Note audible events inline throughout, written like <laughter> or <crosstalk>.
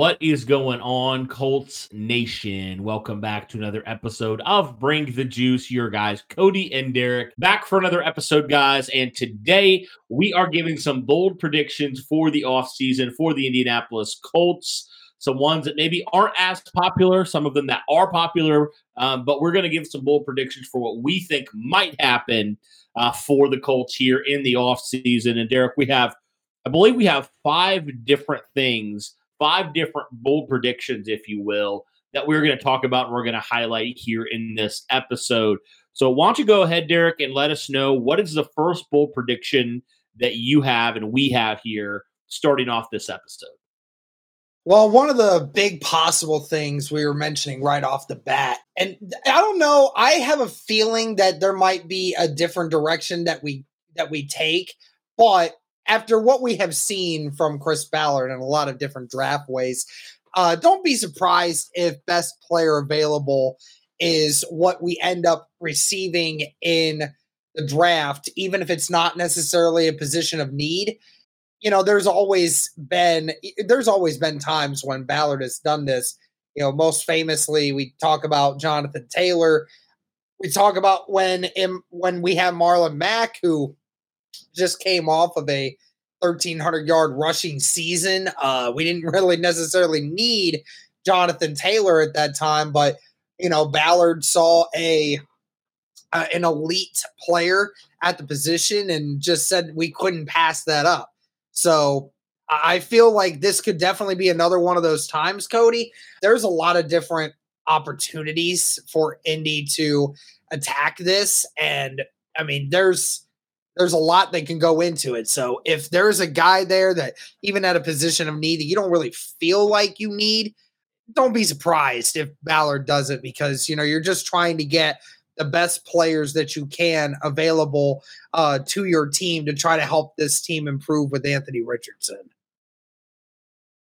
What is going on, Colts Nation? Welcome back to another episode of Bring the Juice. Your guys, Cody and Derek, back for another episode, guys. And today we are giving some bold predictions for the offseason for the Indianapolis Colts. Some ones that maybe aren't as popular, some of them that are popular, um, but we're going to give some bold predictions for what we think might happen uh, for the Colts here in the offseason. And Derek, we have, I believe we have five different things five different bold predictions, if you will, that we're going to talk about and we're going to highlight here in this episode. So, why don't you go ahead, Derek, and let us know what is the first bold prediction that you have and we have here starting off this episode? Well, one of the big possible things we were mentioning right off the bat, and I don't know, I have a feeling that there might be a different direction that we that we take, but after what we have seen from Chris Ballard in a lot of different draft ways, uh, don't be surprised if best player available is what we end up receiving in the draft, even if it's not necessarily a position of need. You know, there's always been there's always been times when Ballard has done this. You know, most famously, we talk about Jonathan Taylor. We talk about when when we have Marlon Mack, who just came off of a 1300 yard rushing season. Uh, we didn't <laughs> really necessarily need Jonathan Taylor at that time, but you know Ballard saw a uh, an elite player at the position and just said we couldn't pass that up. So I feel like this could definitely be another one of those times, Cody. There's a lot of different opportunities for Indy to attack this, and I mean, there's there's a lot that can go into it. So if there's a guy there that even at a position of need that you don't really feel like you need, don't be surprised if Ballard does it because you know you're just trying to get the best players that you can available uh, to your team to try to help this team improve with Anthony Richardson.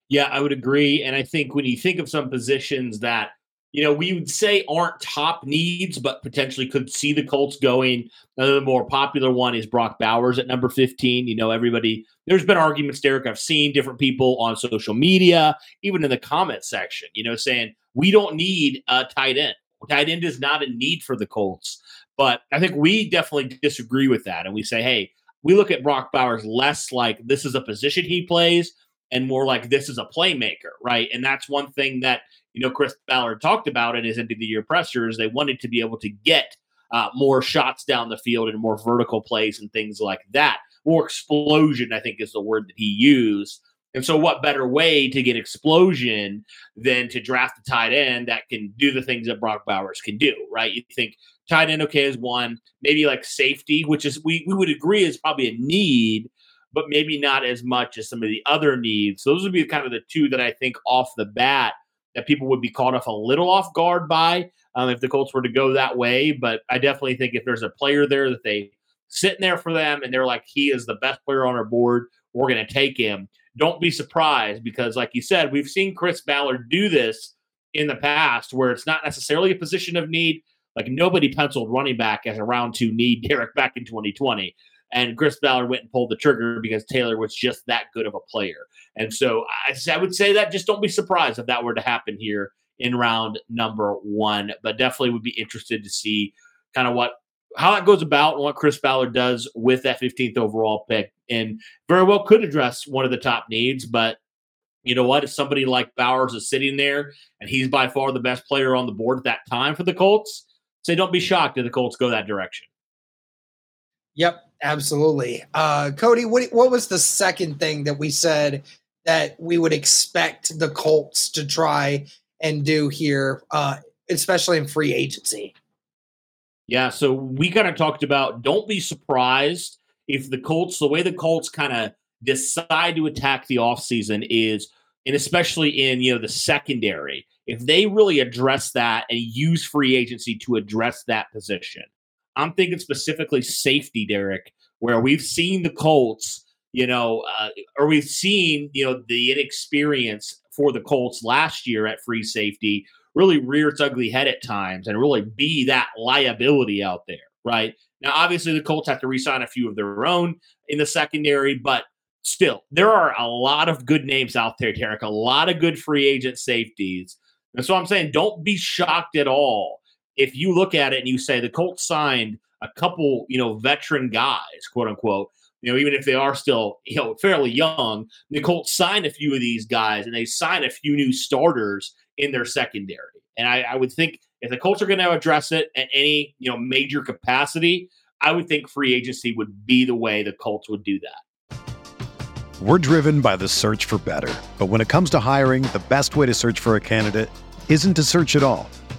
Yeah, I would agree. And I think when you think of some positions that you know, we would say aren't top needs, but potentially could see the Colts going. Another more popular one is Brock Bowers at number 15. You know, everybody, there's been arguments, Derek. I've seen different people on social media, even in the comment section, you know, saying we don't need a tight end. Tight end is not a need for the Colts. But I think we definitely disagree with that. And we say, hey, we look at Brock Bowers less like this is a position he plays and more like this is a playmaker, right? And that's one thing that you know, Chris Ballard talked about in his end of the year pressers. They wanted to be able to get uh, more shots down the field and more vertical plays and things like that. More explosion, I think, is the word that he used. And so, what better way to get explosion than to draft a tight end that can do the things that Brock Bowers can do, right? You think tight end, okay, is one, maybe like safety, which is we, we would agree is probably a need, but maybe not as much as some of the other needs. So those would be kind of the two that I think off the bat that people would be caught off a little off guard by um, if the Colts were to go that way. But I definitely think if there's a player there that they sitting there for them and they're like, he is the best player on our board, we're going to take him. Don't be surprised because, like you said, we've seen Chris Ballard do this in the past where it's not necessarily a position of need. Like nobody penciled running back as a round two need, <laughs> Derek, back in 2020. And Chris Ballard went and pulled the trigger because Taylor was just that good of a player. And so I, I would say that just don't be surprised if that were to happen here in round number one. But definitely would be interested to see kind of what how that goes about and what Chris Ballard does with that 15th overall pick. And very well could address one of the top needs, but you know what? If somebody like Bowers is sitting there and he's by far the best player on the board at that time for the Colts, say don't be shocked if the Colts go that direction. Yep, absolutely. Uh, Cody, what what was the second thing that we said that we would expect the Colts to try and do here, uh, especially in free agency? Yeah, so we kind of talked about don't be surprised if the Colts, the way the Colts kind of decide to attack the offseason is, and especially in, you know, the secondary, if they really address that and use free agency to address that position. I'm thinking specifically safety, Derek, where we've seen the Colts, you know, uh, or we've seen, you know, the inexperience for the Colts last year at free safety really rear its ugly head at times and really be that liability out there, right? Now, obviously, the Colts have to resign a few of their own in the secondary, but still, there are a lot of good names out there, Derek, a lot of good free agent safeties. And so I'm saying don't be shocked at all if you look at it and you say the Colts signed a couple, you know, veteran guys, quote unquote, you know, even if they are still, you know, fairly young, the Colts signed a few of these guys and they signed a few new starters in their secondary. And I, I would think if the Colts are going to address it at any, you know, major capacity, I would think free agency would be the way the Colts would do that. We're driven by the search for better. But when it comes to hiring, the best way to search for a candidate isn't to search at all.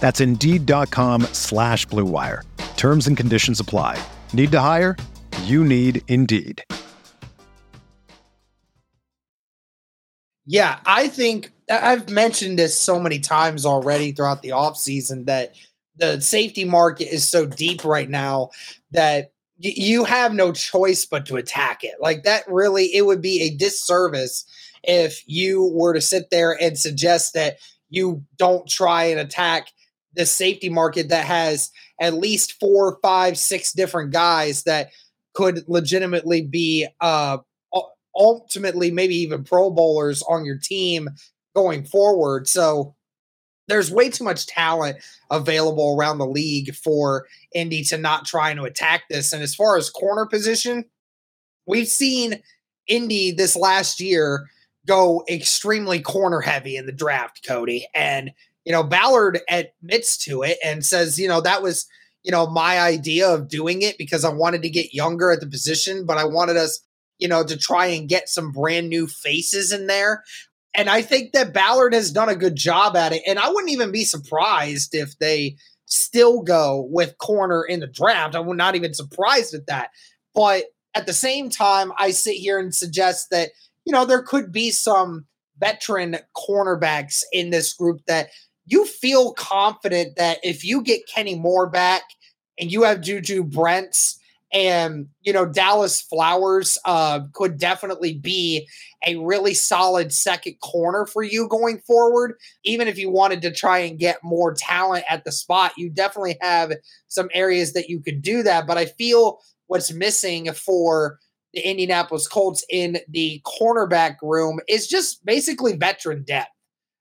That's Indeed.com slash BlueWire. Terms and conditions apply. Need to hire? You need Indeed. Yeah, I think I've mentioned this so many times already throughout the offseason that the safety market is so deep right now that you have no choice but to attack it. Like that really it would be a disservice if you were to sit there and suggest that you don't try and attack the safety market that has at least four, five, six different guys that could legitimately be uh ultimately maybe even pro bowlers on your team going forward. So there's way too much talent available around the league for Indy to not trying to attack this. And as far as corner position, we've seen Indy this last year go extremely corner heavy in the draft, Cody. And, you know, Ballard admits to it and says, you know, that was, you know, my idea of doing it because I wanted to get younger at the position, but I wanted us you know, to try and get some brand new faces in there. And I think that Ballard has done a good job at it. And I wouldn't even be surprised if they still go with corner in the draft. I would not even surprised at that. But at the same time, I sit here and suggest that, you know, there could be some veteran cornerbacks in this group that you feel confident that if you get Kenny Moore back and you have Juju Brents and, you know, Dallas Flowers uh, could definitely be a really solid second corner for you going forward. Even if you wanted to try and get more talent at the spot, you definitely have some areas that you could do that. But I feel what's missing for the Indianapolis Colts in the cornerback room is just basically veteran depth.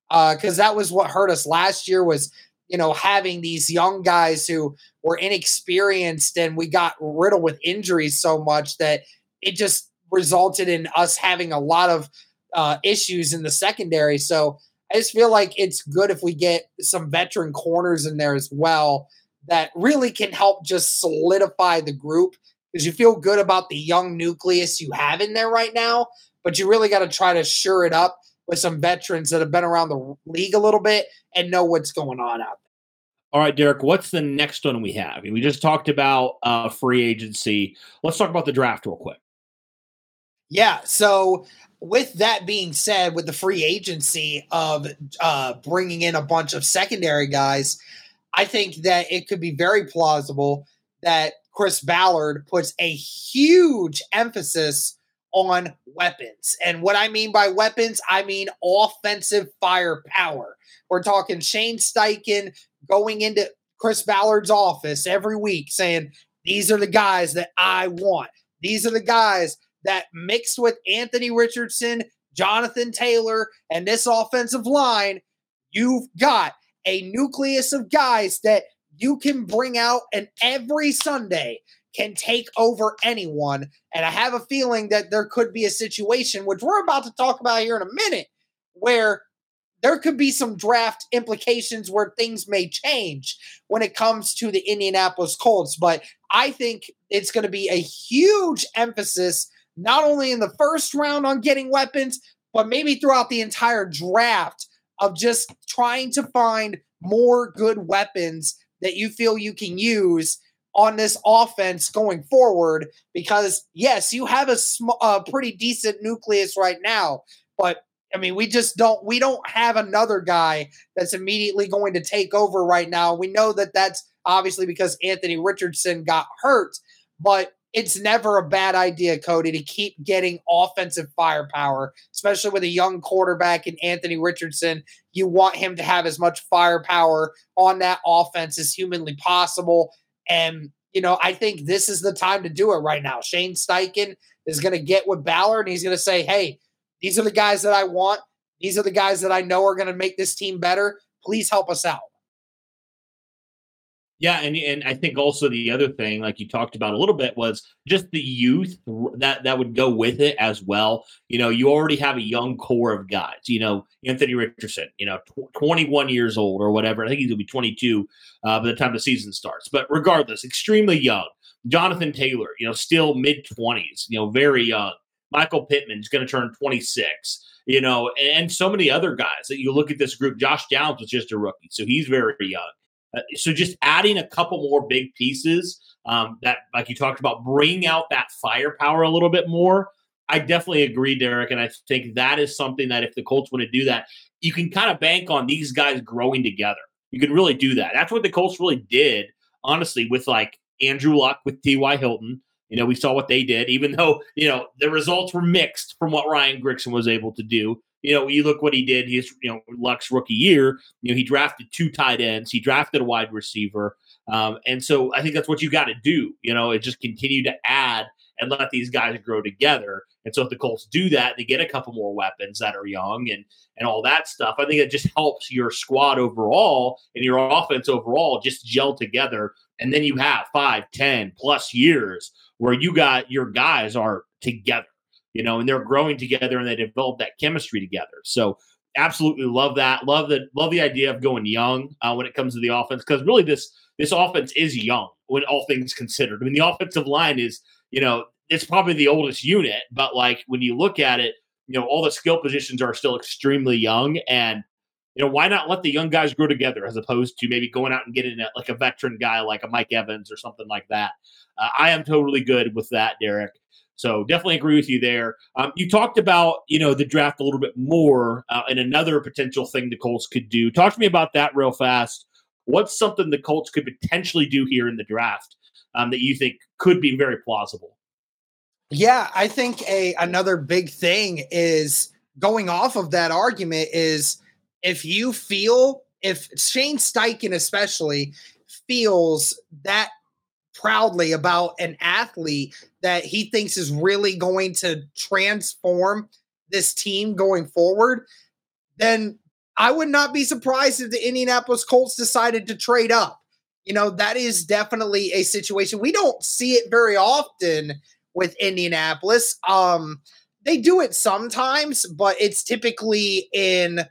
Because uh, that was what hurt us last year was you know, having these young guys who were inexperienced and we got riddled with injuries so much that it just resulted in us having a lot of uh, issues in the secondary. So I just feel like it's good if we get some veteran corners in there as well that really can help just solidify the group because you feel good about the young nucleus you have in there right now, but you really got to try to sure it up with some veterans that have been around the league a little bit and know what's going on out there. All right, Derek, what's the next one we have? We just talked about uh, free agency. Let's talk about the draft real quick. Yeah. So, with that being said, with the free agency of uh, bringing in a bunch of secondary guys, I think that it could be very plausible that Chris Ballard puts a huge emphasis on weapons. And what I mean by weapons, I mean offensive firepower. We're talking Shane Steichen going into Chris Ballard's office every week saying, These are the guys that I want. These are the guys that mixed with Anthony Richardson, Jonathan Taylor, and this offensive line, you've got a nucleus of guys that you can bring out and every Sunday can take over anyone. And I have a feeling that there could be a situation, which we're about to talk about here in a minute, where there could be some draft implications where things may change when it comes to the Indianapolis Colts. But I think it's going to be a huge emphasis, not only in the first round on getting weapons, but maybe throughout the entire draft of just trying to find more good weapons that you feel you can use on this offense going forward because yes you have a, sm- a pretty decent nucleus right now but I mean, we just don't we don't have another guy that's immediately going to take over right now. We know that that's obviously because Anthony Richardson got hurt, but it's never a bad idea, Cody, to keep getting offensive firepower, especially with a young quarterback in Anthony Richardson. You want him to have as much firepower on that offense as humanly possible. And, you know, I think this is the time to do it right now. Shane Steichen is going to get with Ballard and he's going to say, hey, these are the guys that I want. These are the guys that I know are going to make this team better. Please help us out. Yeah, and and I think also the other thing, like you talked about a little bit, was just the youth that that would go with it as well. You know, you already have a young core of guys. You know, Anthony Richardson, you know, tw- 21 years old or whatever. I think he's gonna be 22 uh, by the time the season starts. But regardless, extremely young. Jonathan Taylor, you know, still mid 20s. You know, very young. Michael Pittman's going to turn 26, you know, and so many other guys that you look at this group. Josh Downs was just a rookie, so he's very young. Uh, so just adding a couple more big pieces um, that, like you talked about, bring out that firepower a little bit more. I definitely agree, Derek, and I think that is something that if the Colts want to do that, you can kind of bank on these guys growing together. You can really do that. That's what the Colts really did, honestly, with like Andrew Luck with T.Y. Hilton. You know, we saw what they did, even though, you know, the results were mixed from what Ryan Grigson was able to do. You know, you look what he did. his, you know, Luck's rookie year. You know, he drafted two tight ends. He drafted a wide receiver. Um, and so I think that's what you got to do. You know, it just continue to add and let these guys grow together. And so if the Colts do that, they get a couple more weapons that are young and and all that stuff. I think it just helps your squad overall and your offense overall just gel together. And then you have five, ten plus years where you got your guys are together, you know, and they're growing together and they develop that chemistry together. So absolutely love that. Love the love the idea of going young uh, when it comes to the offense because really this this offense is young when all things considered. I mean, the offensive line is you know it's probably the oldest unit, but like when you look at it, you know all the skill positions are still extremely young and you know, why not let the young guys grow together as opposed to maybe going out and getting a, like a veteran guy like a Mike Evans or something like that? Uh, I am totally good with that, Derek. So definitely agree with you there. Um, you talked about you know the draft a little bit more uh, and another potential thing the Colts could do. Talk to me about that real fast. What's something the Colts could potentially do here in the draft um, that you think could be very plausible? Yeah, I think a another big thing is going off of that argument is if you feel if Shane Steichen especially feels that proudly about an athlete that he thinks is really going to transform this team going forward, then I would not be surprised if the Indianapolis Colts decided to trade up. You know, that is definitely a situation. We don't see it very often with Indianapolis. Um, they do it sometimes, but it's typically in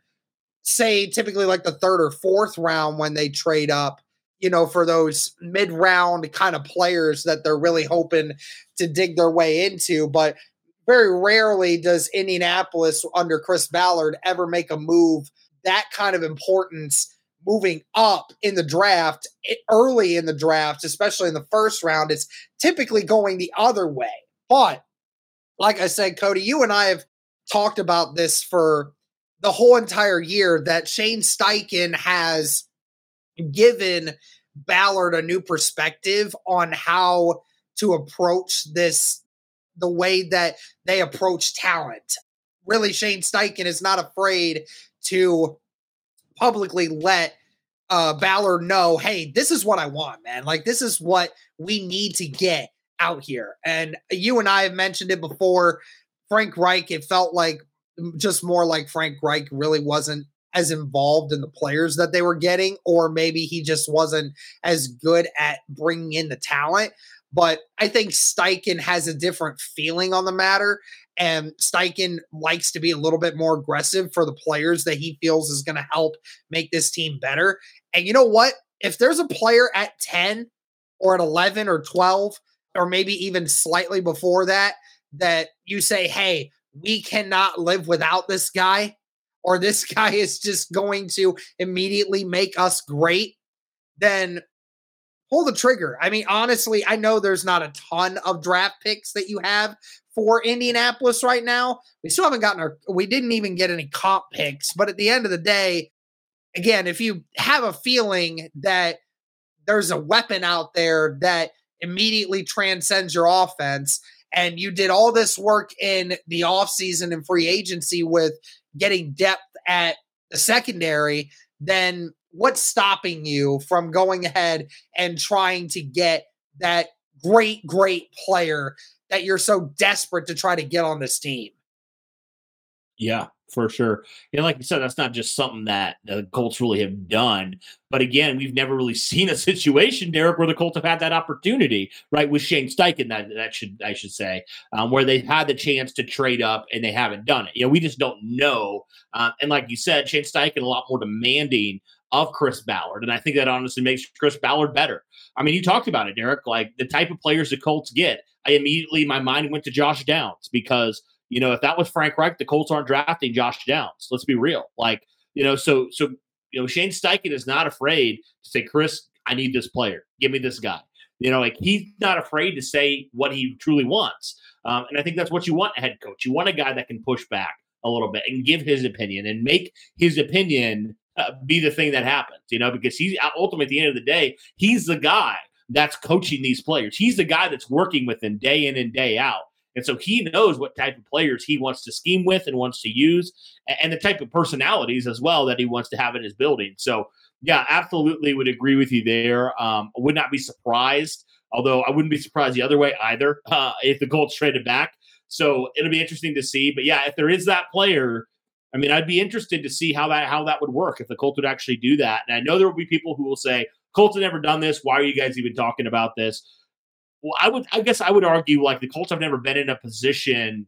say typically like the third or fourth round when they trade up, you know, for those mid round kind of players that they're really hoping to dig their way into. But very rarely does Indianapolis under Chris Ballard ever make a move that kind of importance moving up in the draft early in the draft, especially in the first round. It's typically going the other way. But like I said, Cody, you and I have talked about this for the whole entire year that Shane Steichen has given Ballard a new perspective on how to approach this the way that they approach talent. Really, Shane Steichen is not afraid to publicly let uh, Ballard know, hey, this is what I want, man. Like, this is what we need to get out here. And you and I have mentioned it before. Frank Reich, it felt like just more like Frank Reich really wasn't as involved in the players that they were getting, or maybe he just wasn't as good at bringing in the talent. But I think Steichen has a different feeling on the matter. And Steichen likes to be a little bit more aggressive for the players that he feels is going to help make this team better. And you know what? If there's a player at 10 or at 11 or 12, or maybe even slightly before that, that you say, hey, we cannot live without this guy, or this <laughs> guy is just going to immediately make us great, then pull the trigger. I mean, honestly, I know there's not a ton of draft picks that you have for Indianapolis right now. We still haven't gotten our, we didn't even get any comp picks. But at the end of the day, again, if you have a feeling that there's a weapon out there that immediately transcends your offense, and you did all this work in the offseason and free agency with getting depth at the secondary, then what's stopping you from going ahead and trying to get that great, great player that you're so desperate to try to get on this team? Yeah, for sure. And like you said, that's not just something that the Colts really have done. But again, we've never really <laughs> seen a situation, Derek, where the Colts have had that opportunity, right? With Shane Steichen, that that should I should say, um, where they've had the chance to trade up and they haven't done it. You know, we just don't know. Um, and like you said, Shane Steichen a lot more demanding of Chris Ballard. And I think that honestly makes Chris Ballard better. I mean, you talked about it, Derek, like the type of players the Colts get. I immediately, my mind went to Josh Downs because, you know, if that was Frank Reich, the Colts aren't drafting Josh Downs. Let's be real. Like, you know, so, so, you know, Shane Steichen is not afraid to say, Chris, I need this player. Give me this guy. You know, like he's not afraid to say what he truly wants. Um, and I think that's what you want a head coach. You want a guy that can push back a little bit and give his opinion and make his opinion uh, be the thing that happens, you know, because he's ultimately at the end of the day, he's the guy that's coaching these players. He's the guy that's working with them day in and day out. And so he knows what type of players he wants to scheme with and wants to use, and the type of personalities as well that he wants to have in his building. So, yeah, absolutely would agree with you there. Um, would not be surprised, although I wouldn't be surprised the other way either <laughs> uh, if the Colts traded back. So it'll be interesting to see. But yeah, if there is that player I mean, I'd be interested to see how that how that would work if the Colts would actually do that. And I know there will be people who will say, Colts have never done this. Why are you guys even talking about this? Well, I would I guess I would argue like the Colts have never been in a position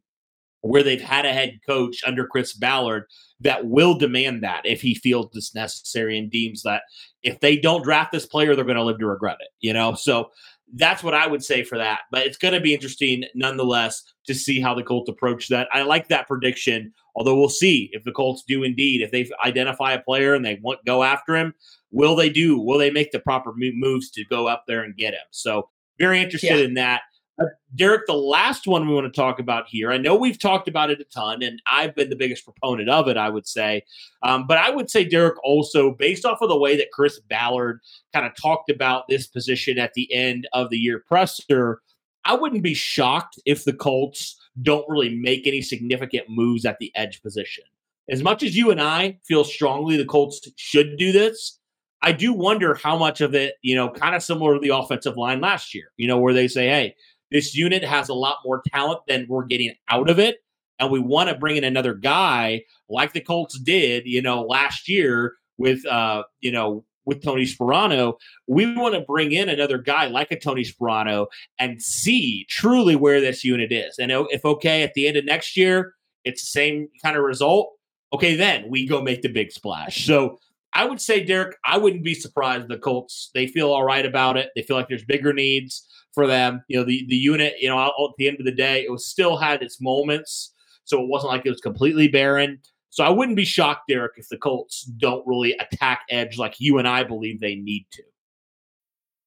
where they've had a head coach under Chris Ballard that will demand that if he feels it's necessary and deems that if they don't draft this player, they're going to live to regret it. You know, so that's what I would say for that. But it's going to be interesting nonetheless to see how the Colts approach that. I like that prediction, although we'll see if the Colts do indeed. If they identify a player and they want go after him, will they do? Will they make the proper moves to go up there and get him? So very interested yeah. in that. Uh, Derek, the last one we want to talk about here, I know we've talked about it a ton, and I've been the biggest proponent of it, I would say. Um, but I would say, Derek, also based off of the way that Chris Ballard kind of talked about this position at the end of the year presser, I wouldn't be shocked if the Colts don't really make any significant moves at the edge position. As much as you and I feel strongly the Colts should do this, I do wonder how much of it, you know, kind of similar to the offensive line last year, you know, where they say, hey, this unit has a lot more talent than we're getting out of it. And we want to bring in another guy like the Colts did, you know, last year with, uh, you know, with Tony Sparano. We want to bring in another guy like a Tony Sparano and see truly where this unit is. And if okay, at the end of next year, it's the same kind of result. okay, then we go make the big splash. So I would say, Derek, I wouldn't be surprised the Colts, they feel all right about it. They feel like there's bigger needs for them. You know, the, the unit, you know, at the end of the day, it was still had its moments. So it wasn't like it was completely barren. So I wouldn't be shocked, Derek, if the Colts don't really attack edge like you and I believe they need to.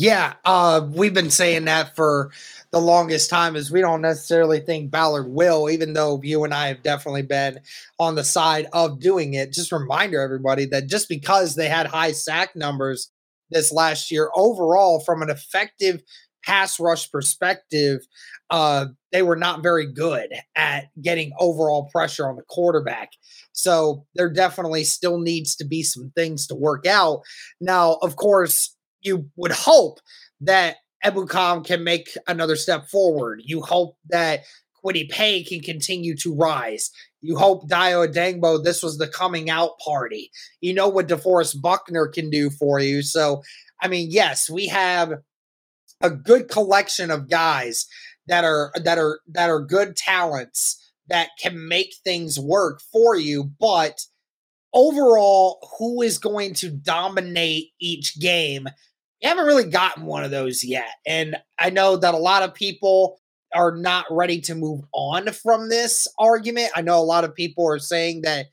Yeah, uh, we've been saying that for the longest time is we don't necessarily think Ballard will, even though you and I have definitely been on the side of doing it. Just reminder everybody that just because they had high sack numbers this last year, overall, from an effective pass rush perspective, uh, they were not very good at getting overall pressure on the quarterback. So there definitely still needs to be some things to work out. Now, of course, you would hope that Ebukam can make another step forward. You hope that Paye can continue to rise. You hope Dayo Odeyingbo, this was the coming out party. You know what DeForest Buckner can do for you. So, I mean, yes, we have a good collection of guys that are that are that are good talents that can make things work for you, but overall, who is going to dominate each game you haven't really gotten one of those yet. And I know that a lot of people are not ready to move on from this argument. I know a lot of people are saying that,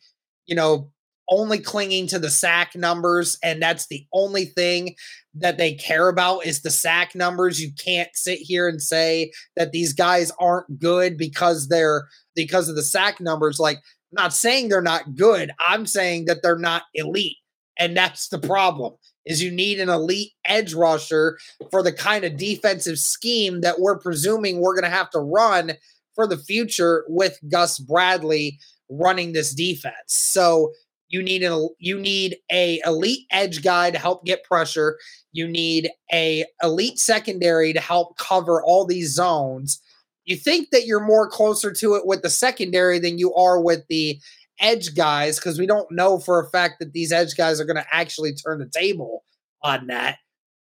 you know, only clinging to the sack numbers and that's the only thing that they care about is the sack numbers. You can't sit here and say that these guys aren't good because they're because of the sack numbers like I'm not saying they're not good. I'm saying that they're not elite. And that's the problem is you need an elite edge rusher for the kind of defensive scheme that we're presuming we're going to have to run for the future with Gus Bradley running this defense. So you need a you need a elite edge guy to help get pressure. You need a elite secondary to help cover all these zones. You think that you're more closer to it with the secondary than you are with the edge guys because we don't know for a fact that these edge guys are going to actually turn the table on that.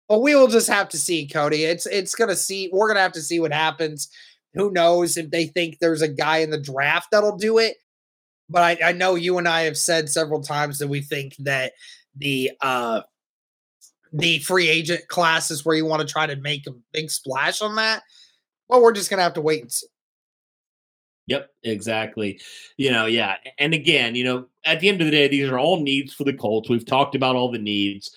But we will just have to see, Cody. It's it's going to see. We're going to have to see what happens. Who knows if they think there's a guy in the draft that'll do it? But I, I know you and I have said several times that we think that the uh the free agent class is where you want to try to make a big splash on that. Well, we're just going to have to wait and see. Yep, exactly. You know, yeah. And again, you know, at the end of the day, these are all needs for the Colts. We've talked about all the needs.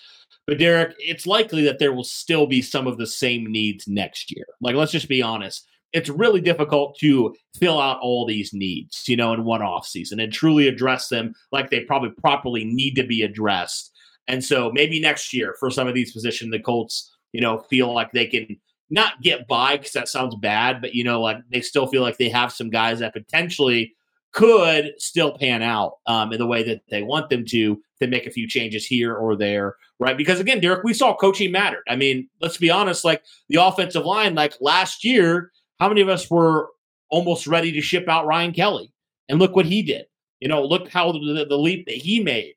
But Derek, it's likely that there will still be some of the same needs next year. Like, let's just be honest. It's really difficult to fill out all these needs, you know, in one off season and truly address them like they probably properly need to be addressed. And so maybe next year for some of these positions, the Colts, you know, feel like they can not get by because that sounds bad, but you know, like they still feel like they have some guys that potentially could still pan out um, in the way that they want them to to make a few changes here or there, right? Because again, Derek, we saw coaching mattered. I mean, let's be honest, like the offensive line, like last year, how many of us were almost ready to ship out Ryan Kelly? And look what he did. You know, look how the, the leap that he made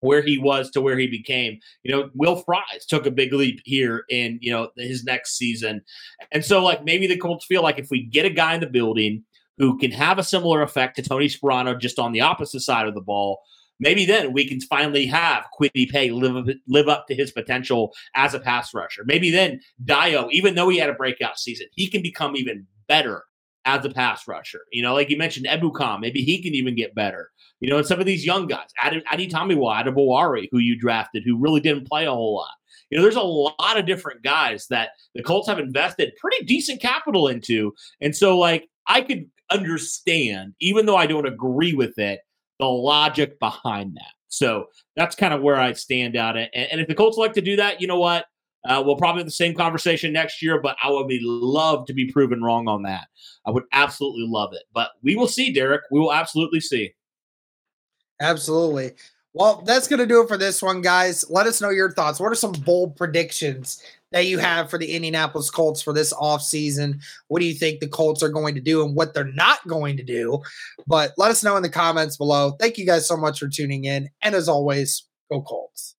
where he was to where he became. You know, Will Fries took a big leap here in, you know, his next season. And so, like, maybe the Colts feel like if we get a guy in the building who can have a similar effect to Tony Sparano just on the opposite side of the ball, maybe then we can finally have Kwity Paye live, live up to his potential as a pass rusher. Maybe then Dayo, even though he had a breakout season, he can become even better as a pass rusher. You know, like you mentioned, Ebukam, maybe he can even get better. You know, and some of these young guys, Adi, Adi Tomiwa, Adebawore, who you drafted, who really didn't play a whole lot. You know, there's a lot of different guys that the Colts have invested pretty decent capital into. And so, like, I could understand, even though I don't agree with it, the logic behind that. So that's kind of where I stand out. And, and if the Colts like to do that, you know what? Uh, we'll probably have the same conversation next year, but I would be love to be proven wrong on that. I would absolutely love it. But we will see, Derek. We will absolutely see. Absolutely. Well, that's going to do it for this one, guys. Let us know your thoughts. What are some bold predictions that you have for the Indianapolis Colts for this offseason? What do you think the Colts are going to do and what they're not going to do? But let us know in the comments below. Thank you guys so much for tuning in. And as always, go Colts.